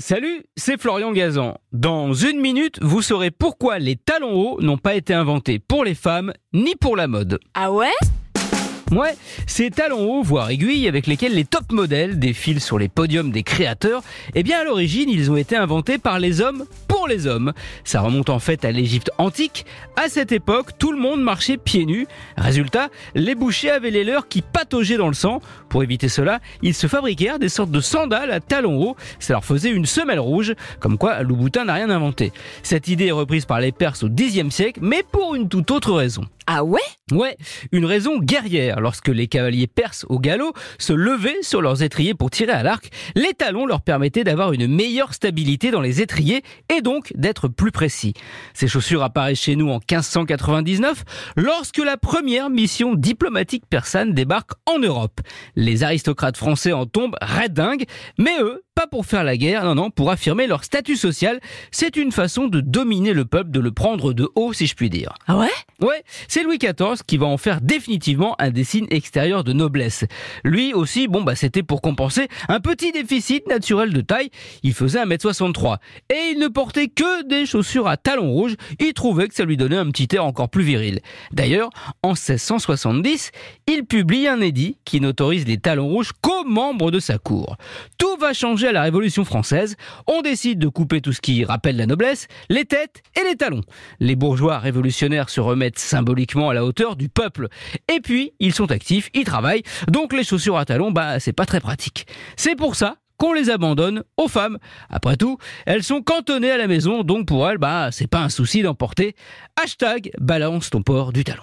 Salut, c'est Florian Gazan. Dans une minute, vous saurez pourquoi les talons hauts n'ont pas été inventés pour les femmes ni pour la mode. Ah ouais? Ouais, ces talons hauts, voire aiguilles, avec lesquels les top modèles défilent sur les podiums des créateurs, eh bien à l'origine, ils ont été inventés par les hommes pour les hommes. Ça remonte en fait à l'Égypte antique. À cette époque, tout le monde marchait pieds nus. Résultat, les bouchers avaient les leurs qui pataugeaient dans le sang. Pour éviter cela, ils se fabriquèrent des sortes de sandales à talons hauts. Ça leur faisait une semelle rouge, comme quoi Louboutin n'a rien inventé. Cette idée est reprise par les Perses au Xe siècle, mais pour une toute autre raison. Ah ouais? Ouais, une raison guerrière. Lorsque les cavaliers perses au galop se levaient sur leurs étriers pour tirer à l'arc, les talons leur permettaient d'avoir une meilleure stabilité dans les étriers et donc d'être plus précis. Ces chaussures apparaissent chez nous en 1599 lorsque la première mission diplomatique persane débarque en Europe. Les aristocrates français en tombent redingues, mais eux pas pour faire la guerre, non, non, pour affirmer leur statut social. C'est une façon de dominer le peuple, de le prendre de haut, si je puis dire. Ah ouais? Ouais, c'est Louis XIV qui va en faire définitivement un des signes extérieurs de noblesse. Lui aussi, bon bah c'était pour compenser un petit déficit naturel de taille, il faisait 1m63 et il ne portait que des chaussures à talons rouges, il trouvait que ça lui donnait un petit air encore plus viril. D'ailleurs, en 1670, il publie un édit qui n'autorise les talons rouges qu'aux membres de sa cour. Tout va changer à la Révolution française, on décide de couper tout ce qui rappelle la noblesse, les têtes et les talons. Les bourgeois révolutionnaires se remettent symboliquement à la hauteur du peuple. Et puis, ils sont actifs, ils travaillent, donc les chaussures à talons, bah, c'est pas très pratique. C'est pour ça qu'on les abandonne aux femmes. Après tout, elles sont cantonnées à la maison, donc pour elles, bah, c'est pas un souci d'emporter. Hashtag balance ton port du talon.